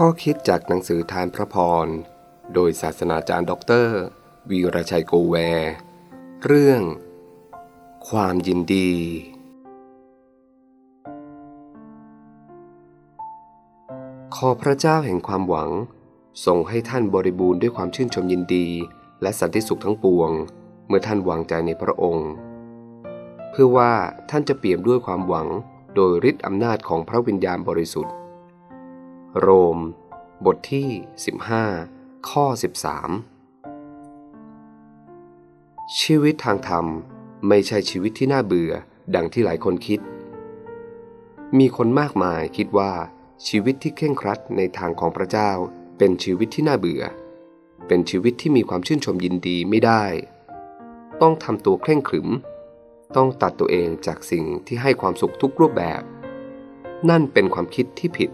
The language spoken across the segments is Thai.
ข้อคิดจากหนังสือทานพระพร โดยศาสนาจารย์ด็อกเตอร์ วีรชัยโกแว เรื่อง ความยินดี ขอพระเจ้าแห่งความหวังทรงให้ท่านบริบูรณ์ด้วยความชื่นชมยินดี และสันติสุขทั้งปวง เมื่อท่านวางใจในพระองค์ เพื่อว่าท่านจะเปี่ยมด้วยความหวังโดยฤทธิอำนาจของพระวิญญาณบริสุทธิ์ โรม บทที่ 15 ข้อ 13 ชีวิตทางธรรมไม่ใช่ชีวิตที่น่าเบื่อดังที่หลายคนคิด มีคนมากมายคิดว่า ชีวิตที่เคร่งครัดในทางของพระเจ้า เป็นชีวิตที่น่าเบื่อ เป็นชีวิตที่มีความชื่นชมยินดีไม่ได้ ต้องทำตัวเคร่งขรึม ต้องตัดตัวเองจากสิ่งที่ให้ความสุขทุกรูปแบบ นั่นเป็นความคิดที่ผิด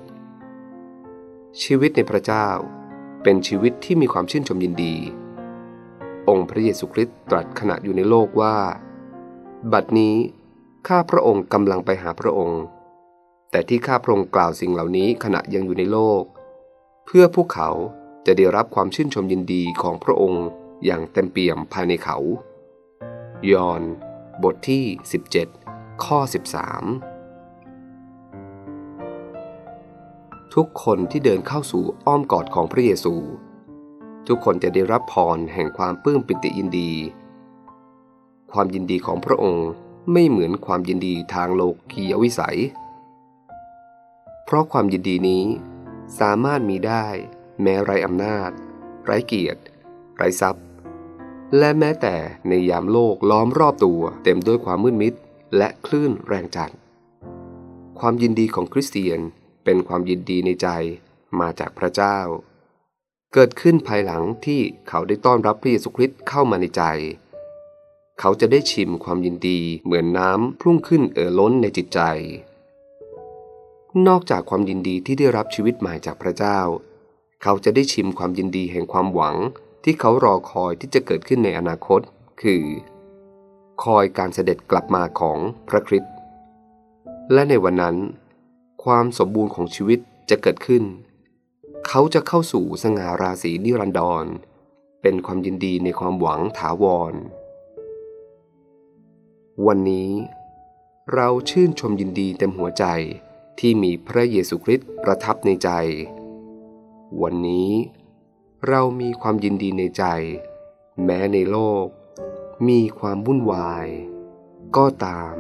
ชีวิตในพระเจ้า เป็นชีวิตที่มีความชื่นชมยินดี องค์พระเยซูคริสต์ตรัสขณะอยู่ในโลกว่า บัดนี้ข้าพระองค์กำลังไปหาพระองค์ แต่ที่ข้าพระองค์กล่าวสิ่งเหล่านี้ขณะยังอยู่ในโลก เพื่อพวกเขาจะได้รับความชื่นชมยินดีของพระองค์อย่างเต็มเปี่ยมภายในเขา ยอห์นบทที่ 17 ข้อ 13 ทุกคนที่เดินเข้าสู่อ้อมกอดของพระเยซู ทุกคนจะได้รับพรแห่งความปลื้มปิติยินดี ความยินดีของพระองค์ไม่เหมือนความยินดีทางโลกียวิสัย เพราะความยินดีนี้สามารถมีได้ แม้ไรอำนาจ ไร้เกียรติ ไร้ทรัพย์ และแม้แต่ในยามโลกล้อมรอบตัวเต็มด้วยความมืดมิดและคลื่นแรงจัดความยินดีของคริสเตียน เป็นความยินดีในใจมาจากพระเจ้า เกิดขึ้นภายหลังที่เขาได้ต้อนรับพระเยซูคริสต์เข้ามาในใจ เขาจะได้ชิมความยินดีเหมือนน้ำพุ่งขึ้นเอ่อล้นในจิตใจ นอกจากความยินดีที่ได้รับชีวิตใหม่จากพระเจ้า เขาจะได้ชิมความยินดีแห่งความหวังที่เขารอคอยที่จะเกิดขึ้นในอนาคต คือ คอยการเสด็จกลับมาของพระคริสต์และในวันนั้น ความสมบูรณ์ของชีวิตจะเกิดขึ้น เขาจะเข้าสู่สง่าราศีนิรันดร เป็นความยินดีในความหวังถาวร วันนี้ เราชื่นชมยินดีเต็มหัวใจที่มีพระเยซูคริสต์ประทับในใจ วันนี้ เรามีความยินดีในใจ แม้ในโลก มีความวุ่นวาย ก็ตาม